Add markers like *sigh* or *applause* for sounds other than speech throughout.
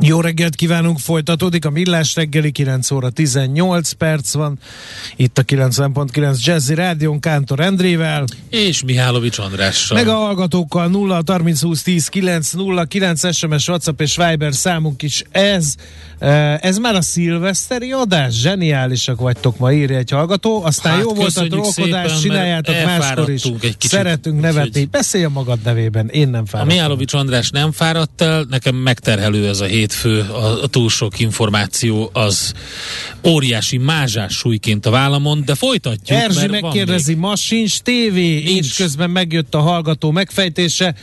Jó reggelt kívánunk, folytatódik a Millás reggeli, 9 óra 18 perc van. Itt a 90.9 Jazzy Rádion Kántor Endrével. És Mihálovics Andrással. Meg a hallgatókkal 0 30 20 10 9 0 9 SMS, WhatsApp és Viber számunk is ez. Ez már a szilveszteri adás? Zseniálisak vagytok ma, írja egy hallgató. Aztán hát, jó volt a trollkodás, csináljátok máskor is. Egy kicsit, Szeretünk nevetni. Beszélj a magad nevében, én nem fáradtam. A Mihálovics András nem fáradt el, nekem megterhelő ez a hét hétfő, a, a túl sok információ az óriási mázsás súlyként a vállamon, de folytatjuk. Erzsi megkérdezi, ma sincs tévé, és közben megjött a hallgató megfejtése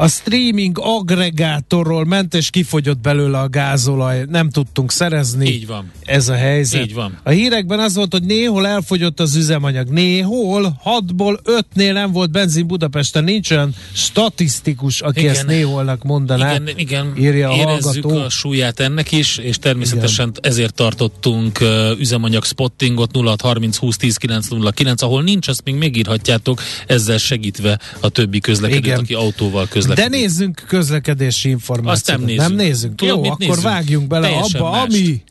a streaming agregátorról ment, és kifogyott belőle a gázolaj, nem tudtunk szerezni. Így van. Ez a helyzet. Így van. A hírekben az volt, hogy néhol elfogyott az üzemanyag. Néhol, hatból ötnél nem volt benzin Budapesten. Nincs olyan statisztikus, aki igen. ezt néholnak mondaná. Igen, igen. Írja a Érezzük hallgató. a súlyát ennek is, és természetesen igen. ezért tartottunk uh, üzemanyag spottingot 0630 20 10 909, ahol nincs, azt még megírhatjátok, ezzel segítve a többi közlekedőt, aki autóval közlekedik közlekedés. De nézzünk közlekedési információt. Azt nem nézzünk. Nem nézzünk? Jó, akkor nézzünk? vágjunk bele Teljesen abba, más. ami...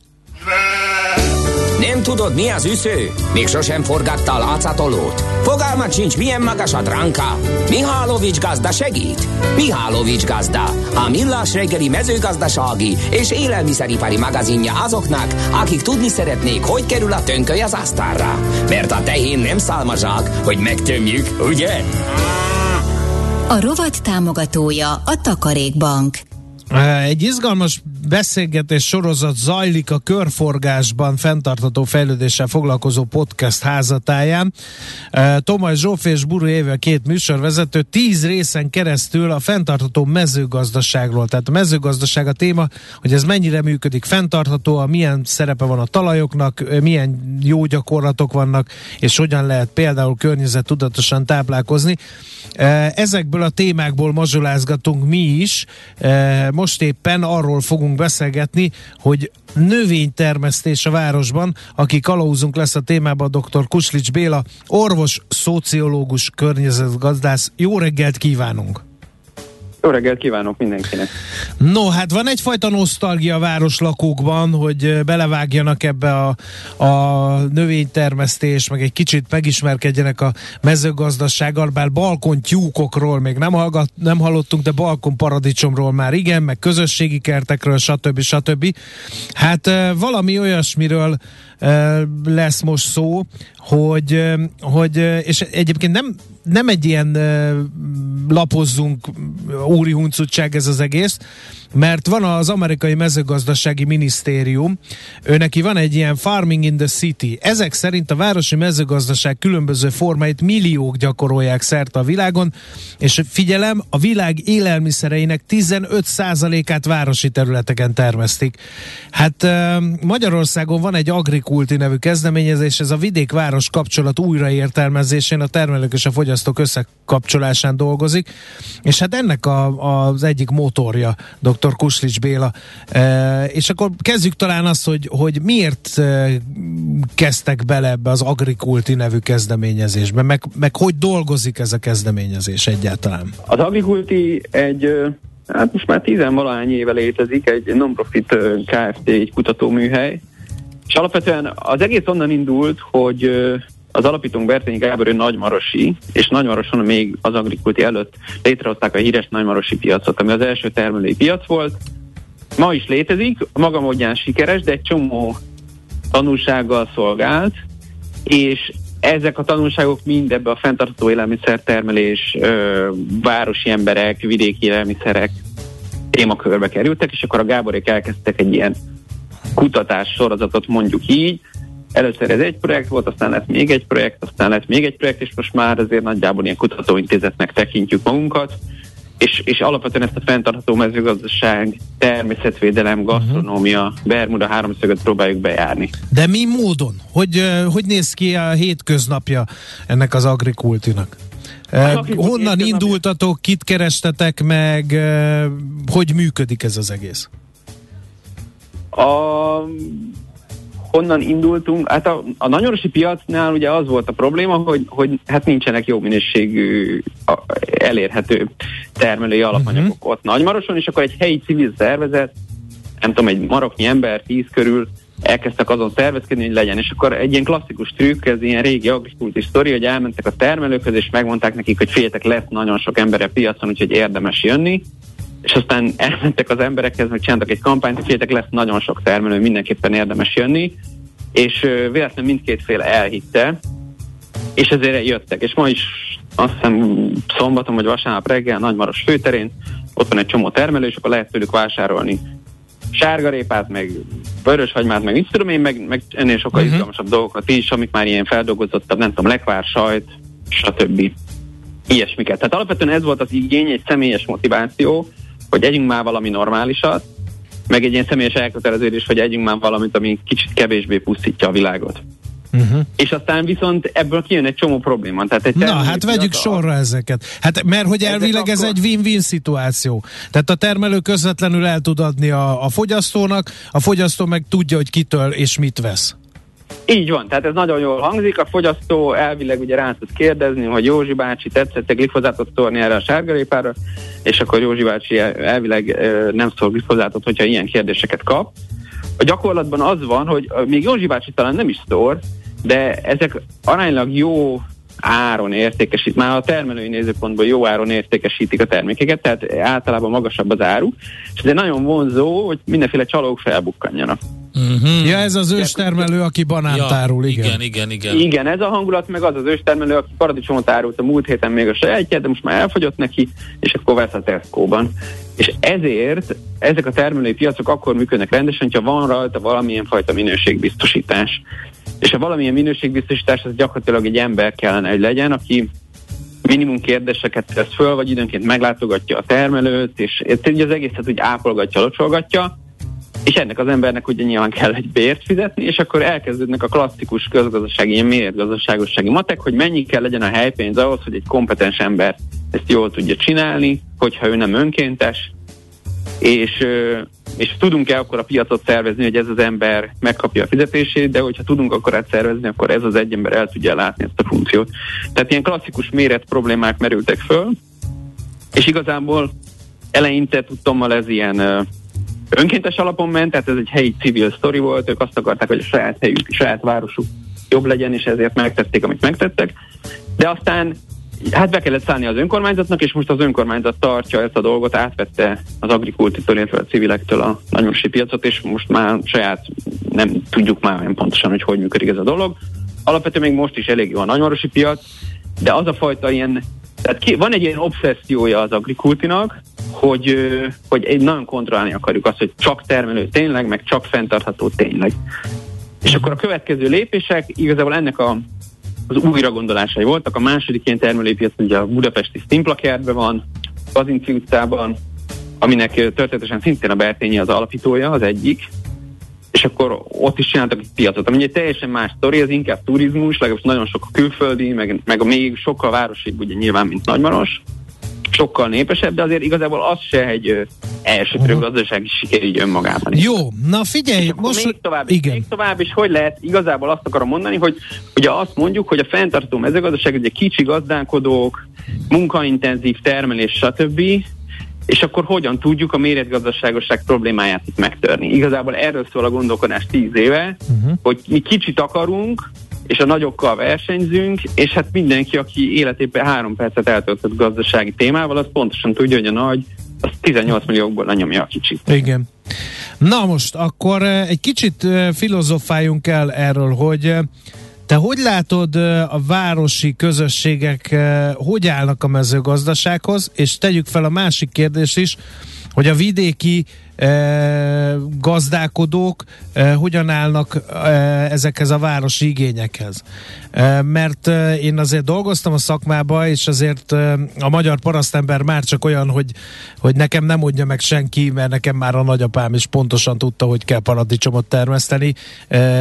Nem tudod, mi az üsző? Még sosem forgatta a látszatolót? Fogalmat sincs, milyen magas a dránka? Mihálovics gazda segít? Mihálovics gazda, a millás reggeli mezőgazdasági és élelmiszeripari magazinja azoknak, akik tudni szeretnék, hogy kerül a tönköly az asztalra. Mert a tehén nem szálmazsák, hogy megtömjük, ugye? A rovat támogatója a Takarékbank. Egy izgalmas beszélgetés sorozat zajlik a körforgásban fenntartató fejlődéssel foglalkozó podcast házatáján. Tomaj Zsóf és Buru Éve két műsorvezető tíz részen keresztül a fenntartató mezőgazdaságról. Tehát a mezőgazdaság a téma, hogy ez mennyire működik fenntarthatóan, milyen szerepe van a talajoknak, milyen jó gyakorlatok vannak, és hogyan lehet például környezet tudatosan táplálkozni. Ezekből a témákból mazsolázgatunk mi is. Most éppen arról fogunk beszélgetni, hogy növénytermesztés a városban, aki kalauzunk lesz a témában, dr. Kuslics Béla, orvos, szociológus, környezetgazdász. Jó reggelt kívánunk! Jó reggelt kívánok mindenkinek! No, hát van egyfajta nosztalgia a városlakókban, hogy belevágjanak ebbe a, a növénytermesztés, meg egy kicsit megismerkedjenek a mezőgazdasággal, bár balkontyúkokról még nem, hallgat, nem hallottunk, de balkon paradicsomról már igen, meg közösségi kertekről, stb. stb. Hát valami olyasmiről lesz most szó, hogy, hogy és egyébként nem, nem egy ilyen lapozzunk úri huncutság ez az egész, mert van az amerikai mezőgazdasági minisztérium, ő neki van egy ilyen Farming in the City. Ezek szerint a városi mezőgazdaság különböző formáit milliók gyakorolják szerte a világon, és figyelem, a világ élelmiszereinek 15%-át városi területeken termesztik. Hát Magyarországon van egy Agrikulti nevű kezdeményezés, ez a vidék-város kapcsolat újraértelmezésén, a termelők és a fogyasztók összekapcsolásán dolgozik, és hát ennek a, az egyik motorja, dr. Kuslics Béla. E, és akkor kezdjük talán azt, hogy, hogy miért e, kezdtek bele ebbe az Agrikulti nevű kezdeményezésbe, meg, meg hogy dolgozik ez a kezdeményezés egyáltalán? Az Agrikulti egy Hát most már tizenvalahány éve létezik egy non-profit KFT, egy kutatóműhely, és alapvetően az egész onnan indult, hogy az alapítónk Bertényi Gábor ő nagymarosi, és Nagymaroson még az agrikulti előtt létrehozták a híres nagymarosi piacot, ami az első termelői piac volt. Ma is létezik, maga módján sikeres, de egy csomó tanulsággal szolgált, és ezek a tanulságok mind ebbe a fenntartható élelmiszertermelés, ö, városi emberek, vidéki élelmiszerek témakörbe kerültek, és akkor a Gáborék elkezdtek egy ilyen kutatás sorozatot mondjuk így, Először ez egy projekt volt, aztán lett még egy projekt, aztán lett még egy projekt, és most már azért nagyjából ilyen kutatóintézetnek tekintjük magunkat, és, és alapvetően ezt a fenntartható mezőgazdaság, természetvédelem, gasztronómia, Bermuda háromszögöt próbáljuk bejárni. De mi módon? Hogy, hogy néz ki a hétköznapja ennek az agrikultinak? Honnan indultatok, kit kerestetek meg, hogy működik ez az egész? A honnan indultunk? Hát a, a nagyorosi piacnál ugye az volt a probléma, hogy, hogy hát nincsenek jó minőségű, elérhető termelői alapanyagok uh-huh. ott Nagymaroson, és akkor egy helyi civil szervezet, nem tudom, egy maroknyi ember, tíz körül elkezdtek azon szervezkedni, hogy legyen. És akkor egy ilyen klasszikus trükk, ez ilyen régi agrikultis sztori, hogy elmentek a termelőkhöz, és megmondták nekik, hogy féljetek, lesz nagyon sok ember a piacon, úgyhogy érdemes jönni és aztán elmentek az emberekhez, meg csináltak egy kampányt, hogy féltek, lesz nagyon sok termelő, mindenképpen érdemes jönni, és véletlenül mindkét fél elhitte, és ezért jöttek. És ma is azt hiszem szombaton vagy vasárnap reggel Nagymaros főterén, ott van egy csomó termelő, és akkor lehet tőlük vásárolni sárgarépát, meg vöröshagymát, meg mit tudom én, meg, meg ennél sokkal uh-huh. izgalmasabb dolgokat is, amik már ilyen feldolgozottabb, nem tudom, lekvár, sajt, stb. Ilyesmiket. Tehát alapvetően ez volt az igény, egy személyes motiváció, hogy együnk már valami normálisat, meg egy ilyen személyes elköteleződés, hogy együnk már valamit, ami kicsit kevésbé pusztítja a világot. Uh-huh. És aztán viszont ebből kijön egy csomó probléma. Tehát egy Na, hát vegyük a... sorra ezeket. Hát mert hogy elvileg ez egy win-win szituáció. Tehát a termelő közvetlenül el tud adni a, a fogyasztónak, a fogyasztó meg tudja, hogy kitől és mit vesz. Így van, tehát ez nagyon jól hangzik. A fogyasztó elvileg ugye rá tud kérdezni, hogy Józsi bácsi tetszett glifozátot szórni erre a sárgarépára, és akkor Józsi bácsi elvileg nem szól glifozátot, hogyha ilyen kérdéseket kap. A gyakorlatban az van, hogy még Józsi bácsi talán nem is szól, de ezek aránylag jó áron értékesít, már a termelői nézőpontból jó áron értékesítik a termékeket, tehát általában magasabb az áru, és ez nagyon vonzó, hogy mindenféle csalók felbukkanjanak. Uh-huh. Ja, ez az őstermelő, aki banánt ja, árul, igen. Igen, igen, igen. Igen, ez a hangulat, meg az az őstermelő, aki paradicsomot árult a múlt héten még a sajátját, de most már elfogyott neki, és akkor vesz a Tesco-ban. És ezért ezek a termelői piacok akkor működnek rendesen, ha van rajta valamilyen fajta minőségbiztosítás. És ha valamilyen minőségbiztosítás, az gyakorlatilag egy ember kellene, hogy legyen, aki minimum kérdéseket tesz föl, vagy időnként meglátogatja a termelőt, és így az egészet úgy ápolgatja, locsolgatja, és ennek az embernek ugye nyilván kell egy bért fizetni, és akkor elkezdődnek a klasszikus közgazdasági, ilyen méretgazdaságossági matek, hogy mennyi kell legyen a helypénz ahhoz, hogy egy kompetens ember ezt jól tudja csinálni, hogyha ő nem önkéntes, és, és tudunk-e akkor a piacot szervezni, hogy ez az ember megkapja a fizetését, de hogyha tudunk akkor ezt szervezni, akkor ez az egy ember el tudja látni ezt a funkciót. Tehát ilyen klasszikus méret problémák merültek föl, és igazából eleinte tudtommal ez ilyen önkéntes alapon ment, tehát ez egy helyi civil sztori volt, ők azt akarták, hogy a saját helyük, a saját városuk jobb legyen, és ezért megtették, amit megtettek. De aztán hát be kellett szállni az önkormányzatnak, és most az önkormányzat tartja ezt a dolgot, átvette az agrikultitől, illetve a civilektől a nagymosi piacot, és most már saját nem tudjuk már nem pontosan, hogy hogy működik ez a dolog. Alapvetően még most is elég jó a nagymarosi piac, de az a fajta ilyen, tehát ki, van egy ilyen obszessziója az agrikultinak, hogy, hogy nagyon kontrollálni akarjuk azt, hogy csak termelő tényleg, meg csak fenntartható tényleg. És akkor a következő lépések igazából ennek a, az újra gondolásai voltak. A második ilyen termelőpiac ugye a budapesti Stimplakertben van, Kazinci utcában, aminek történetesen szintén a Bertényi az alapítója, az egyik, és akkor ott is csináltak egy piacot, ami egy teljesen más sztori, ez inkább turizmus, legalábbis nagyon sok a külföldi, meg, meg a még sokkal városibb ugye nyilván, mint Nagymaros, sokkal népesebb, de azért igazából az se egy elsőprő uh-huh. gazdasági siker így önmagában. Jó, na figyelj, most... Még tovább, igen. még tovább, és hogy lehet, igazából azt akarom mondani, hogy ugye azt mondjuk, hogy a fenntartó mezőgazdaság ugye kicsi gazdálkodók, munkaintenzív termelés, stb., és akkor hogyan tudjuk a méretgazdaságosság problémáját itt megtörni. Igazából erről szól a gondolkodás tíz éve, uh-huh. hogy mi kicsit akarunk, és a nagyokkal versenyzünk, és hát mindenki, aki életében három percet eltöltött gazdasági témával, az pontosan tudja, hogy a nagy az 18 milliókból lenyomja a kicsit. Igen. Na most akkor eh, egy kicsit eh, filozofáljunk el erről, hogy eh, te hogy látod a városi közösségek, hogy állnak a mezőgazdasághoz, és tegyük fel a másik kérdés is, hogy a vidéki gazdálkodók hogyan állnak ezekhez a városi igényekhez. Mert én azért dolgoztam a szakmába, és azért a magyar parasztember már csak olyan, hogy, hogy nekem nem mondja meg senki, mert nekem már a nagyapám is pontosan tudta, hogy kell paradicsomot termeszteni.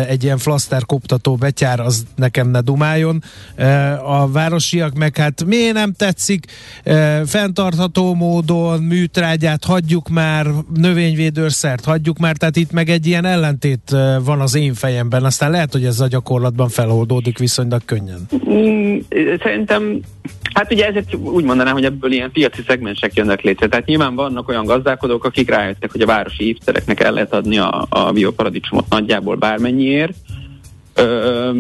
Egy ilyen flaszter koptató betyár, az nekem ne dumáljon. A városiak meg hát miért nem tetszik, fenntartható módon műtrágyát hagyjuk már, növényvédőszert hagyjuk már, tehát itt meg egy ilyen ellentét van az én fejemben, aztán lehet, hogy ez a gyakorlatban feloldódik viszonylag könnyen. Mm, szerintem, hát ugye ezért úgy mondanám, hogy ebből ilyen piaci szegmensek jönnek létre. Tehát nyilván vannak olyan gazdálkodók, akik rájöttek, hogy a városi íztereknek el lehet adni a, a bioparadicsomot nagyjából bármennyiért. Ö,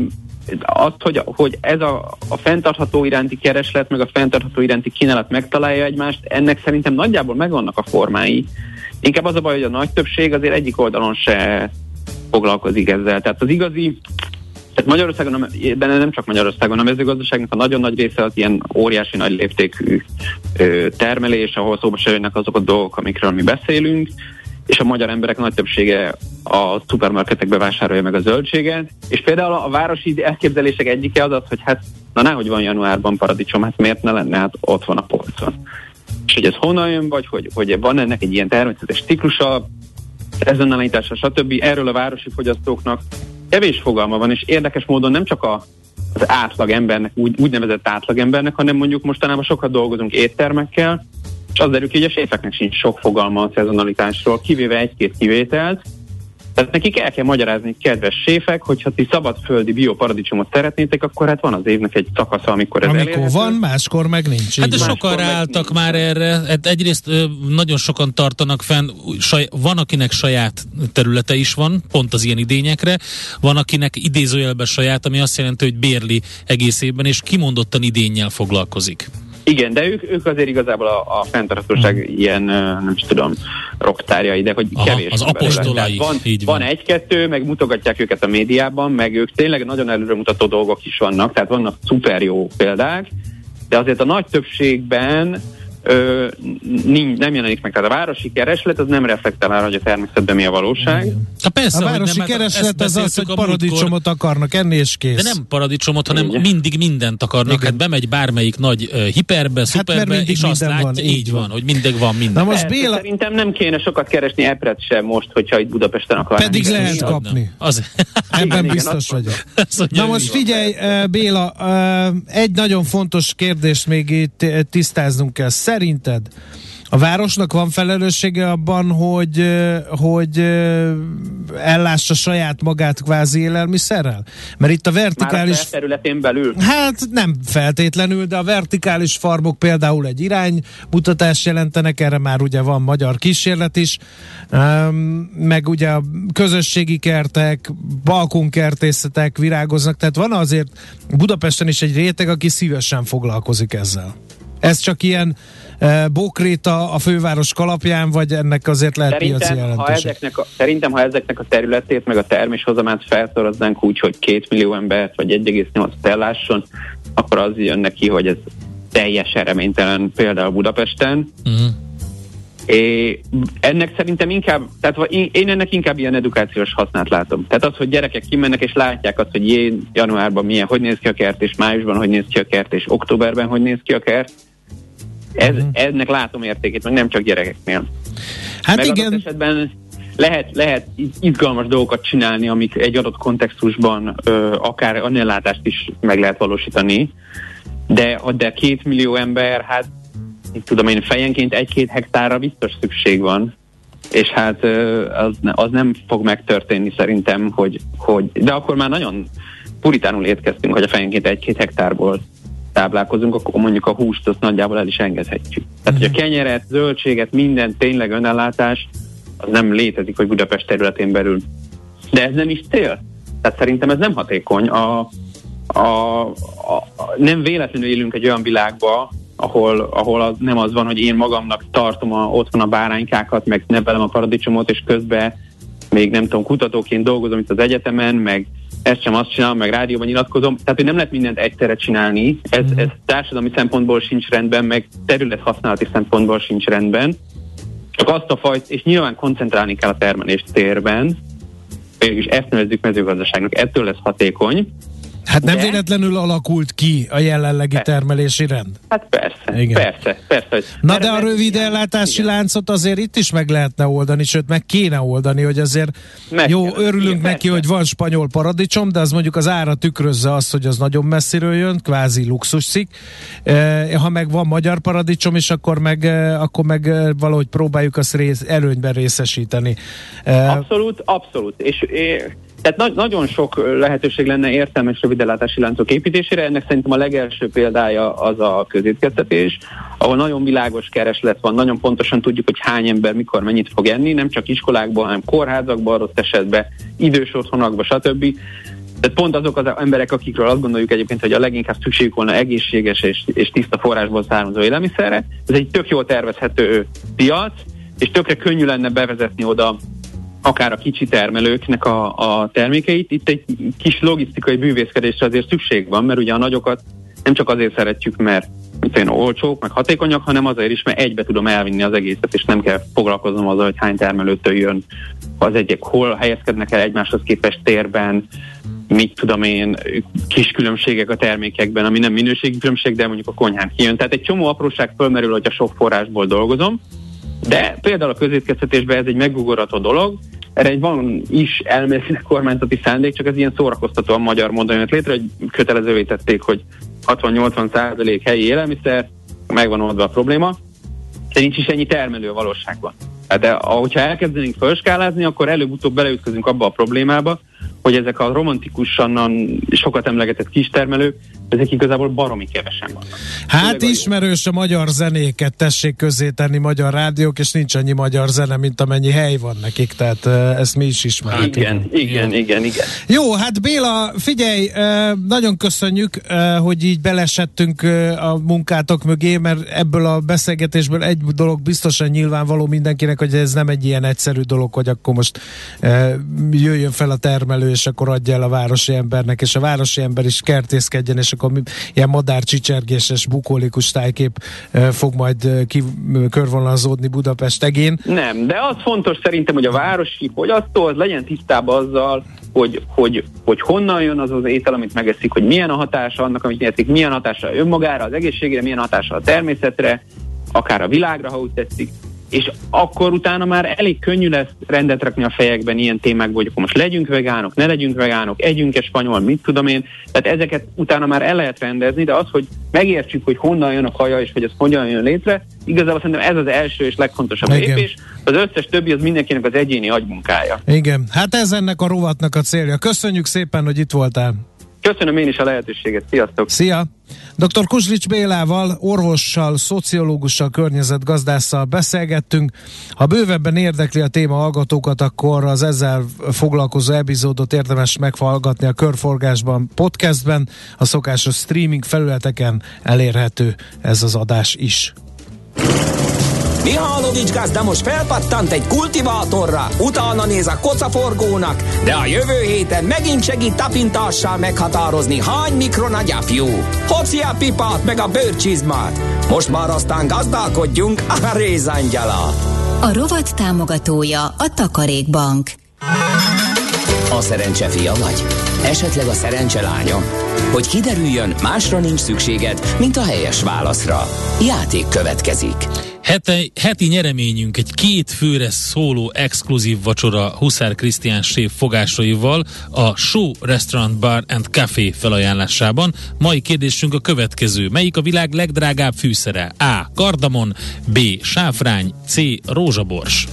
azt, hogy, hogy ez a, a fenntartható iránti kereslet, meg a fenntartható iránti kínálat megtalálja egymást, ennek szerintem nagyjából megvannak a formái. Inkább az a baj, hogy a nagy többség azért egyik oldalon se foglalkozik ezzel. Tehát az igazi, tehát Magyarországon, de nem csak Magyarországon, a mezőgazdaságnak a nagyon nagy része az ilyen óriási nagy léptékű termelés, ahol szóba se jönnek azok a dolgok, amikről mi beszélünk, és a magyar emberek nagy többsége a szupermarketekbe vásárolja meg a zöldséget, és például a városi elképzelések egyike az az, hogy hát na nehogy van januárban paradicsom, hát miért ne lenne, hát ott van a polcon. És hogy ez honnan jön, vagy hogy, hogy van ennek egy ilyen természetes ciklusa, szezonalitása, stb. Erről a városi fogyasztóknak kevés fogalma van, és érdekes módon nem csak a, az átlag embernek, úgy, úgynevezett átlag embernek, hanem mondjuk mostanában sokat dolgozunk éttermekkel, és az derül ki, hogy a séfeknek sincs sok fogalma a szezonalitásról, kivéve egy-két kivételt, tehát nekik el kell magyarázni, kedves séfek, hogyha ti szabadföldi bioparadicsomot szeretnétek, akkor hát van az évnek egy szakasza, amikor ez Amikor elérhető. van, máskor meg nincs. Hát de sokan ráálltak már erre. Hát egyrészt nagyon sokan tartanak fenn, saj, van akinek saját területe is van, pont az ilyen idényekre, van akinek idézőjelben saját, ami azt jelenti, hogy bérli egész évben, és kimondottan idénnyel foglalkozik. Igen, de ők, ők azért igazából a, a fenntarthatóság hmm. ilyen, nem is tudom, roktárjai, de hogy Aha, kevés. Az apostolai. Van, így van. van egy-kettő, meg mutogatják őket a médiában, meg ők tényleg nagyon előremutató dolgok is vannak, tehát vannak szuper jó példák, de azért a nagy többségben ö, nincs, nem jelenik meg. Tehát a városi kereslet az nem reflektál arra, hogy a természetben mi a valóság. Ha persze, a városi nem, hát kereslet az az, hogy paradicsomot múltkor, akarnak enni, és kész. De nem paradicsomot, hanem Igen. mindig mindent akarnak. Igen. Hát bemegy bármelyik nagy uh, hiperbe, hát szuperbe, és azt látja, van, így van, hogy mindig van minden. Na most Béla... Szerintem nem kéne sokat keresni epret sem most, hogyha itt Budapesten akarnak. Pedig lehet kapni. Az... Ebben *laughs* igen, biztos igen, vagyok. *laughs* Na most figyelj, Béla, egy nagyon fontos kérdést még itt tisztáznunk kell szerinted a városnak van felelőssége abban, hogy, hogy ellássa saját magát kvázi élelmiszerrel? Mert itt a vertikális... Már a területén belül? Hát nem feltétlenül, de a vertikális farmok például egy iránymutatást jelentenek, erre már ugye van magyar kísérlet is, meg ugye a közösségi kertek, balkonkertészetek virágoznak, tehát van azért Budapesten is egy réteg, aki szívesen foglalkozik ezzel. Ez csak ilyen e, bokréta a főváros kalapján, vagy ennek azért lehet szerintem, piaci ha ezeknek a, Szerintem, ha ezeknek a területét, meg a terméshozamát felszoroznánk úgy, hogy két millió embert, vagy 1,8 ellásson, akkor az jön neki, hogy ez teljesen reménytelen például Budapesten. Uh-huh. É, ennek szerintem inkább, tehát én, ennek inkább ilyen edukációs hasznát látom. Tehát az, hogy gyerekek kimennek és látják azt, hogy én januárban milyen, hogy néz ki a kert, és májusban hogy néz ki a kert, és októberben hogy néz ki a kert, ez, uh-huh. Ennek látom értékét, meg nem csak gyerekeknél. Hát meg igen. esetben lehet, lehet izgalmas dolgokat csinálni, amik egy adott kontextusban ö, akár a ellátást is meg lehet valósítani, de, de két millió ember, hát tudom én, fejenként egy-két hektárra biztos szükség van, és hát az, az nem fog megtörténni szerintem, hogy, hogy de akkor már nagyon puritánul étkeztünk, hogy a fejenként egy-két hektárból táplálkozunk, akkor mondjuk a húst azt nagyjából el is engedhetjük. Tehát, hogy a mhm. kenyeret, zöldséget, minden tényleg önellátás, az nem létezik, hogy Budapest területén belül. De ez nem is cél. Tehát szerintem ez nem hatékony. A, a, a, a, nem véletlenül élünk egy olyan világba, ahol, ahol az, nem az van, hogy én magamnak tartom a, otthon a báránykákat, meg nevelem a paradicsomot, és közben még nem tudom, kutatóként dolgozom itt az egyetemen, meg ezt sem azt csinálom, meg rádióban nyilatkozom. Tehát, hogy nem lehet mindent egyszerre csinálni. Ez, mm. ez társadalmi szempontból sincs rendben, meg terület használati szempontból sincs rendben. csak azt a fajt, és nyilván koncentrálni kell a termelést térben, és ezt nevezzük mezőgazdaságnak, ettől lesz hatékony, Hát nem De? véletlenül alakult ki a jelenlegi persze. termelési rend? Hát persze, igen. persze, persze. Na de a rövid ellátási igen. láncot azért itt is meg lehetne oldani, sőt meg kéne oldani, hogy azért meg jó, kell, örülünk igen, neki, persze. hogy van spanyol paradicsom, de az mondjuk az ára tükrözze azt, hogy az nagyon messziről jön, kvázi luxusszik. E, ha meg van magyar paradicsom is, akkor meg, e, akkor meg e, valahogy próbáljuk azt rész, előnyben részesíteni. Abszolút, abszolút. És, és tehát na- nagyon sok lehetőség lenne értelmes rövidellátási láncok építésére, ennek szerintem a legelső példája az a közétkeztetés, ahol nagyon világos kereslet van, nagyon pontosan tudjuk, hogy hány ember mikor mennyit fog enni, nem csak iskolákban, hanem kórházakban, rossz esetben, idős otthonakban, stb. Tehát pont azok az emberek, akikről azt gondoljuk egyébként, hogy a leginkább szükségük volna egészséges és, és tiszta forrásból származó élelmiszerre. Ez egy tök jól tervezhető piac, és tökre könnyű lenne bevezetni oda akár a kicsi termelőknek a, a termékeit. Itt egy kis logisztikai bűvészkedésre azért szükség van, mert ugye a nagyokat nem csak azért szeretjük, mert én olcsók, meg hatékonyak, hanem azért is, mert egybe tudom elvinni az egészet, és nem kell foglalkoznom azzal, hogy hány termelőtől jön az egyek, hol helyezkednek el egymáshoz képest térben, mit tudom én, kis különbségek a termékekben, ami nem minőségi különbség, de mondjuk a konyhán kijön. Tehát egy csomó apróság fölmerül, hogy a sok forrásból dolgozom, de például a közétkeztetésben ez egy megugorható dolog, erre egy van is elméletileg kormányzati szándék, csak ez ilyen szórakoztatóan magyar módon jött létre, hogy kötelezővé tették, hogy 60-80 százalék helyi élelmiszer, megvan oldva a probléma, de nincs is ennyi termelő a valóságban. De ahogyha elkezdenénk felskálázni, akkor előbb-utóbb beleütközünk abba a problémába, hogy ezek a romantikusan sokat emlegetett kistermelők ezek igazából baromi kevesen vannak. Hát Tényleg ismerős a magyar zenéket, tessék közé tenni magyar rádiók, és nincs annyi magyar zene, mint amennyi hely van nekik, tehát ezt mi is ismerjük. Igen, igen, igen, igen. Jó, hát Béla, figyelj, nagyon köszönjük, hogy így belesettünk a munkátok mögé, mert ebből a beszélgetésből egy dolog biztosan nyilvánvaló mindenkinek, hogy ez nem egy ilyen egyszerű dolog, hogy akkor most jöjjön fel a termelő, és akkor adja el a városi embernek, és a városi ember is kertészkedjen, és akkor ilyen madár csicsergéses, bukólikus tájkép fog majd körvonalazódni Budapest egén. Nem, de az fontos szerintem, hogy a városi fogyasztó az legyen tisztában azzal, hogy, hogy, hogy honnan jön az az étel, amit megeszik, hogy milyen a hatása annak, amit eszik, milyen hatása önmagára, az egészségre, milyen hatása a természetre, akár a világra, ha úgy tetszik és akkor utána már elég könnyű lesz rendet rakni a fejekben ilyen témákból, hogy akkor most legyünk vegánok, ne legyünk vegánok, együnk-e spanyol, mit tudom én. Tehát ezeket utána már el lehet rendezni, de az, hogy megértsük, hogy honnan jön a kaja, és hogy ez hogyan jön létre, igazából szerintem ez az első és legfontosabb Igen. lépés. Az összes többi az mindenkinek az egyéni agymunkája. Igen, hát ez ennek a rovatnak a célja. Köszönjük szépen, hogy itt voltál. Köszönöm én is a lehetőséget. Sziasztok! Szia! Dr. Kuzlics Bélával, orvossal, szociológussal, környezetgazdásszal beszélgettünk. Ha bővebben érdekli a téma hallgatókat, akkor az ezzel foglalkozó epizódot érdemes meghallgatni a Körforgásban podcastben, a szokásos streaming felületeken elérhető ez az adás is. Mihálovics gazda most felpattant egy kultivátorra, utána néz a kocaforgónak, de a jövő héten megint segít tapintással meghatározni, hány mikron a gyapjú. Hoci a pipát meg a bőrcsizmát. Most már aztán gazdálkodjunk a rézangyala. A rovat támogatója a Takarékbank. A szerencse fia vagy? Esetleg a szerencse lánya? Hogy kiderüljön, másra nincs szükséged, mint a helyes válaszra. Játék következik. Heti, heti nyereményünk egy két főre szóló exkluzív vacsora Huszár Krisztián séf fogásaival a Show Restaurant Bar and Café felajánlásában. Mai kérdésünk a következő. Melyik a világ legdrágább fűszere? A. Kardamon B. Sáfrány C. Rózsabors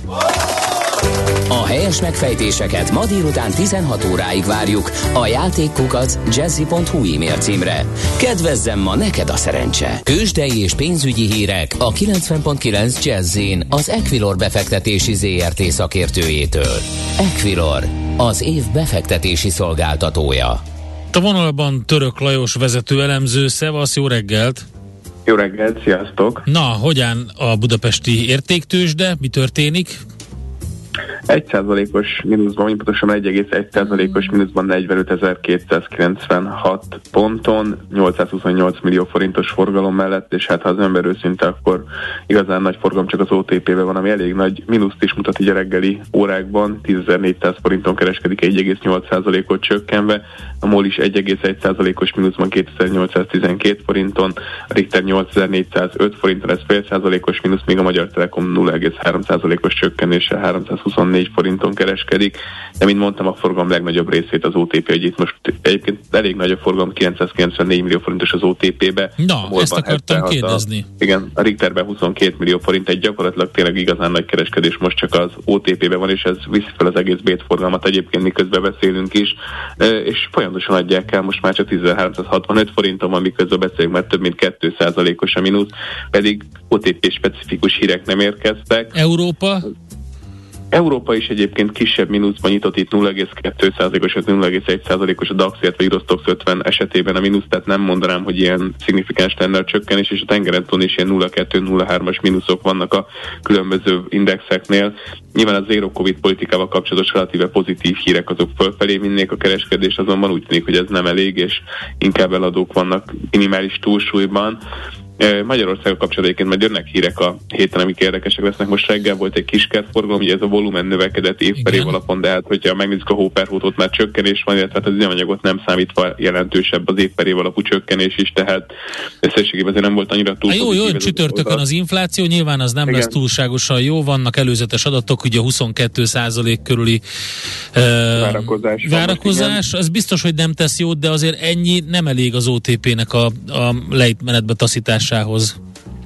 a helyes megfejtéseket ma délután 16 óráig várjuk a játékkukac jazzy.hu e-mail címre. Kedvezzem ma neked a szerencse! Kősdei és pénzügyi hírek a 90.9 Jazzin az Equilor befektetési ZRT szakértőjétől. Equilor, az év befektetési szolgáltatója. A vonalban Török Lajos vezető elemző, szevasz, jó reggelt! Jó reggelt, sziasztok! Na, hogyan a budapesti értéktősde? Mi történik? 1%-os mínuszban, vagy pontosan 1,1%-os mínuszban 45.296 ponton, 828 millió forintos forgalom mellett, és hát ha az ember őszinte, akkor igazán nagy forgalom csak az OTP-be van, ami elég nagy mínuszt is mutat így a reggeli órákban, 10.400 forinton kereskedik 1,8%-ot csökkenve, a MOL is 1,1%-os mínuszban 2812 forinton, a Richter 8405 forinton, ez fél százalékos mínusz, míg a Magyar Telekom 0,3%-os csökkenése 324 forinton kereskedik, de mint mondtam, a forgalom legnagyobb részét az OTP, hogy itt most egyébként elég nagy a forgalom, 994 millió forintos az OTP-be. Na, ezt akartam kérdezni. A, igen, a Richterben 22 millió forint, egy gyakorlatilag tényleg igazán nagy kereskedés most csak az OTP-be van, és ez viszi fel az egész forgalmat egyébként miközben beszélünk is, és folyamatosan adják el most már csak 1365 forinton van, miközben beszélünk, mert több mint 2%-os a mínusz, pedig OTP specifikus hírek nem érkeztek. Európa? Európa is egyébként kisebb mínuszban nyitott itt 0,2%-os, 0,1%-os a DAX, illetve Eurostox 50 esetében a mínusz, tehát nem mondanám, hogy ilyen szignifikáns lenne a csökkenés, és a tengeren is ilyen 0,2-0,3-as mínuszok vannak a különböző indexeknél. Nyilván a zero covid politikával kapcsolatos relatíve pozitív hírek azok fölfelé vinnék a kereskedés, azonban úgy tűnik, hogy ez nem elég, és inkább eladók vannak minimális túlsúlyban. Magyarországgal kapcsolatban majd jönnek hírek a héten, amik érdekesek lesznek. Most reggel volt egy kis forgalom, ugye ez a volumen növekedett év per év alapon, de hát hogyha megnézzük a hóperhótot, már csökkenés van, illetve hát az üzemanyagot nem számítva jelentősebb az év per év alapú csökkenés is, tehát összességében azért nem volt annyira túl. A jó, jó, csütörtökön az infláció, nyilván az nem Igen. lesz túlságosan jó, vannak előzetes adatok, ugye 22 körüli uh, várakozás. várakozás. Ez biztos, hogy nem tesz jót, de azért ennyi nem elég az OTP-nek a, a lejtmenetbe taszítás megoldásához?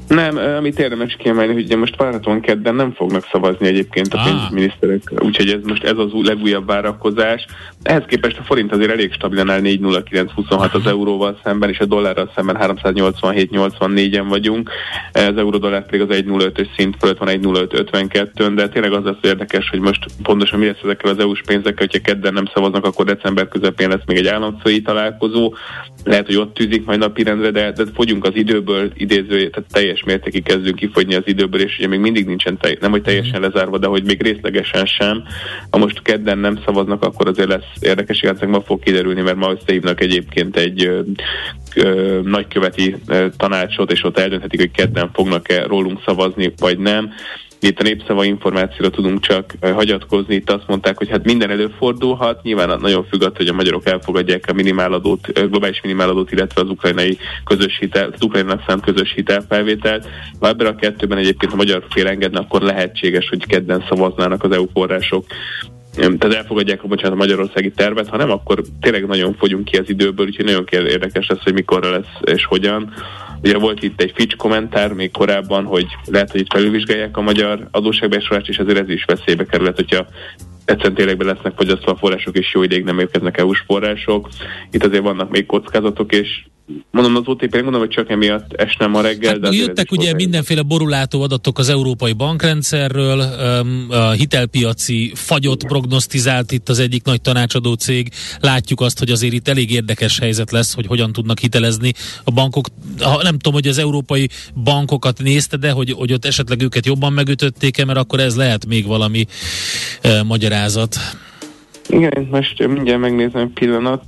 Nem, amit érdemes kiemelni, hogy ugye most várhatóan kedden nem fognak szavazni egyébként a ah. pénzminiszterek, úgyhogy ez most ez az legújabb várakozás. Ehhez képest a forint azért elég stabilan áll 4,0926 az euróval szemben, és a dollárral szemben 387,84-en vagyunk. Az euró-dollár pedig az 1,05-ös szint fölött van 1,0552 de tényleg az lesz érdekes, hogy most pontosan mi lesz ezekkel az EU-s pénzekkel, hogyha kedden nem szavaznak, akkor december közepén lesz még egy államfői találkozó. Lehet, hogy ott tűzik majd napirendre, de, de fogyunk az időből idéző, tehát teljes mértékig kezdünk kifogyni az időből, és ugye még mindig nincsen, telj, nem hogy teljesen lezárva, de hogy még részlegesen sem. Ha most kedden nem szavaznak, akkor azért lesz érdekes, hogy ma fog kiderülni, mert ma összehívnak egyébként egy ö, ö, nagyköveti ö, tanácsot, és ott eldönthetik, hogy kedden fognak-e rólunk szavazni, vagy nem itt a népszava információra tudunk csak hagyatkozni. Itt azt mondták, hogy hát minden előfordulhat. Nyilván nagyon függ attól, hogy a magyarok elfogadják a minimáladót, globális minimáladót, illetve az ukrajnai közös hitel, az ukrajnának szánt közös hitelfelvételt. Ha ebben a kettőben egyébként a magyar fél engedne, akkor lehetséges, hogy kedden szavaznának az EU források tehát elfogadják a, bocsánat, a magyarországi tervet, ha nem, akkor tényleg nagyon fogyunk ki az időből, úgyhogy nagyon érdekes lesz, hogy mikorra lesz és hogyan. Ugye volt itt egy Fitch kommentár még korábban, hogy lehet, hogy itt felülvizsgálják a magyar adósságbesorolást, és ezért ez is veszélybe kerülhet, hogyha egyszerűen tényleg be lesznek fogyasztva a források, és jó ideig nem érkeznek EU-s források. Itt azért vannak még kockázatok, és mondom az OTP, mondom, hogy csak emiatt esne ma reggel. Hát, de jöttek ugye mindenféle borulátó adatok az európai bankrendszerről, a hitelpiaci fagyot prognosztizált itt az egyik nagy tanácsadó cég. Látjuk azt, hogy azért itt elég érdekes helyzet lesz, hogy hogyan tudnak hitelezni a bankok. Nem tudom, hogy az európai bankokat nézte, de hogy, hogy ott esetleg őket jobban megütötték-e, mert akkor ez lehet még valami uh, magyarázat. Igen, most mindjárt megnézem egy pillanat.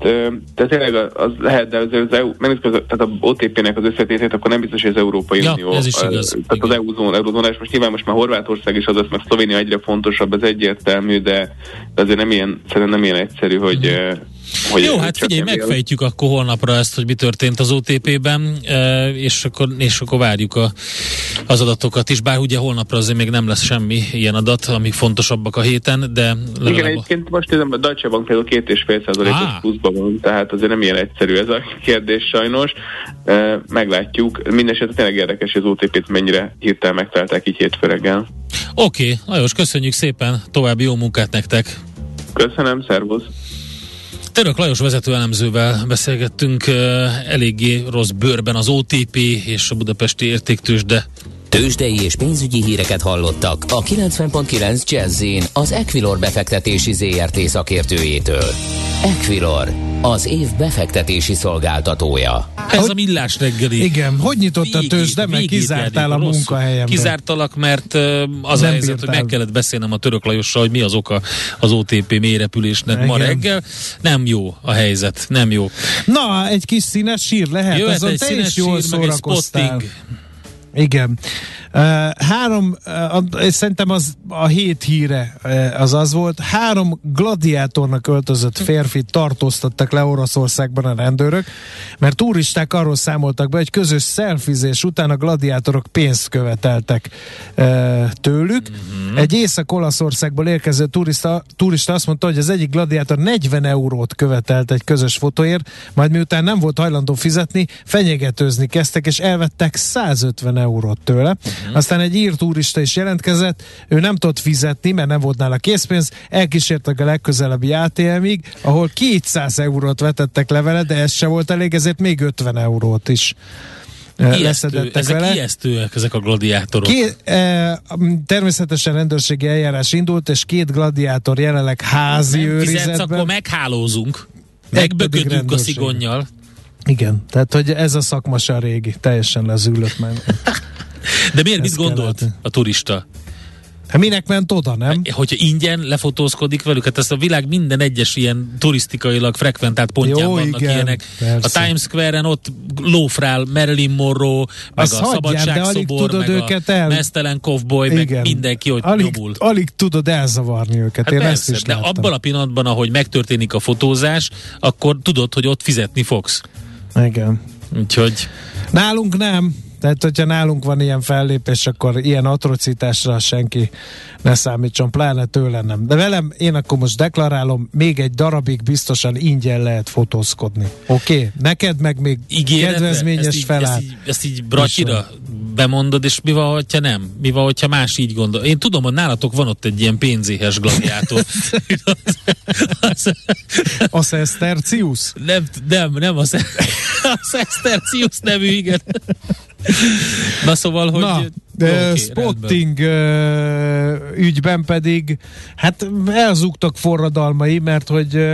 Tehát tényleg az lehet, de az, az EU, tehát a OTP-nek az összetétét, akkor nem biztos, hogy az Európai ja, Unió. Ez is igaz. Tehát igen. az EU-zón, eurozónás, most nyilván most már Horvátország is az lesz, meg Szlovénia egyre fontosabb, ez egyértelmű, de azért nem ilyen, szerintem nem ilyen egyszerű, hogy mm hogy Jó, hát figyelj, megfejtjük akkor holnapra ezt, hogy mi történt az OTP-ben, e, és akkor, és akkor várjuk a, az adatokat is, bár ugye holnapra azért még nem lesz semmi ilyen adat, amik fontosabbak a héten, de... Igen, egyébként most nézem, a Deutsche Bank például két és fél százalékos ah. pluszban van, tehát azért nem ilyen egyszerű ez a kérdés sajnos. E, meglátjuk. Mindenesetre tényleg érdekes, hogy az OTP-t mennyire hirtelen megtalálták így hétfő reggel. Oké, okay, Lajos, köszönjük szépen, további jó munkát nektek! Köszönöm, szervusz! Török Lajos vezető elemzővel beszélgettünk eléggé rossz bőrben az OTP és a budapesti értéktős, de Tőzsdei és pénzügyi híreket hallottak a 90.9 jazz az Equilor befektetési ZRT szakértőjétől. Equilor, az év befektetési szolgáltatója. Ez hogy, a millás reggeli. Igen, hogy nyitott a tőzsde, mert kizártál a munkahelyemben. Kizártalak, mert az Nem a helyzet, hogy meg kellett beszélnem a török Lajossal, hogy mi az oka az OTP mélyrepülésnek Igen. ma reggel. Nem jó a helyzet, nem jó. Na, egy kis színes sír lehet, Jöhet azon egy te is jól szórakoztál. Igen. Három, uh, szerintem az a hét híre az az volt, három gladiátornak öltözött férfi tartóztattak le Oroszországban a rendőrök, mert turisták arról számoltak be, hogy közös szelfizés után a gladiátorok pénzt követeltek tőlük. Mm-hmm. Egy Észak-Olaszországból érkező turista, turista azt mondta, hogy az egyik gladiátor 40 eurót követelt egy közös fotóért, majd miután nem volt hajlandó fizetni, fenyegetőzni kezdtek, és elvettek 150 eurót tőle. Uh-huh. Aztán egy ír turista is jelentkezett, ő nem tudott fizetni, mert nem volt nála készpénz, elkísértek a legközelebbi ATM-ig, ahol 200 eurót vetettek le vele, de ez se volt elég, ezért még 50 eurót is Ijesztő, ezek vele. ijesztőek, ezek a gladiátorok. Két, e, természetesen rendőrségi eljárás indult, és két gladiátor jelenleg házi Nem őrizetben. Fizetsz, akkor meghálózunk. Megböködünk a szigonnyal. Igen, tehát hogy ez a szakma se a régi, teljesen lezűlött meg. *laughs* De miért, mit gondolt kellett. a turista? Hát minek ment oda, nem? Hogyha ingyen lefotózkodik velük, hát ezt a világ minden egyes ilyen turisztikailag frekventált pontján Jó, vannak igen, ilyenek. Persze. A Times Square-en ott lófrál Marilyn Monroe, meg Azt a Szabadságszobor, meg őket a el... Mesztelen Kovboy, meg mindenki ott alig, nyomul. Alig tudod elzavarni őket, hát én persze, ezt is De láttam. abban a pillanatban, ahogy megtörténik a fotózás, akkor tudod, hogy ott fizetni fogsz. Igen. Úgyhogy... Nálunk nem. Tehát, hogyha nálunk van ilyen fellépés, akkor ilyen atrocitásra senki ne számítson, pláne tőle nem. De velem, én akkor most deklarálom, még egy darabig biztosan ingyen lehet fotózkodni. Oké? Okay? Neked meg még Ígéretbe? kedvezményes ezt így, feláll. Ezt így, ezt így bratyira bemondod, és mi van, hogyha nem? Mi van, hogyha más így gondol? Én tudom, hogy nálatok van ott egy ilyen pénzéhes gladiátor. *laughs* a Sestercius? Nem, nem, nem a, a Sestercius nevű, igen. Na szóval, hogy... Na, de okay, spotting rendben. ügyben pedig hát elzúgtak forradalmai, mert hogy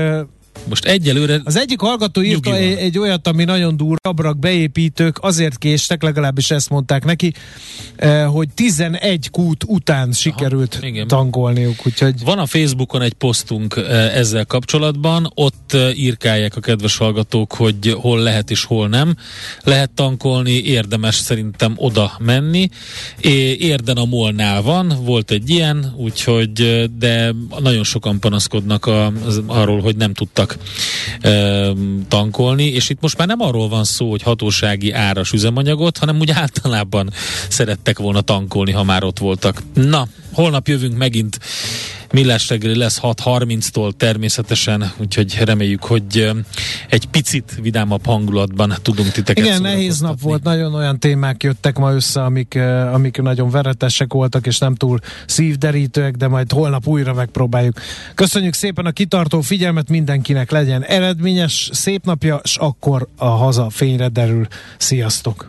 most egyelőre... Az egyik hallgató írta egy, egy olyat, ami nagyon durva, abrak beépítők azért késtek, legalábbis ezt mondták neki, eh, hogy 11 kút után sikerült Aha, tankolniuk. Úgyhogy... Van a Facebookon egy posztunk eh, ezzel kapcsolatban, ott eh, írkálják a kedves hallgatók, hogy hol lehet és hol nem. Lehet tankolni, érdemes szerintem oda menni. Érden a Molnál van, volt egy ilyen, úgyhogy de nagyon sokan panaszkodnak a, az, arról, hogy nem tudtak tankolni, és itt most már nem arról van szó, hogy hatósági áras üzemanyagot, hanem úgy általában szerettek volna tankolni, ha már ott voltak. Na, holnap jövünk megint Millás reggeli lesz 6.30-tól természetesen, úgyhogy reméljük, hogy egy picit vidámabb hangulatban tudunk titeket Igen, nehéz nap volt, nagyon olyan témák jöttek ma össze, amik, amik nagyon veretesek voltak, és nem túl szívderítőek, de majd holnap újra megpróbáljuk. Köszönjük szépen a kitartó figyelmet mindenkinek, legyen eredményes, szép napja, és akkor a haza fényre derül. Sziasztok!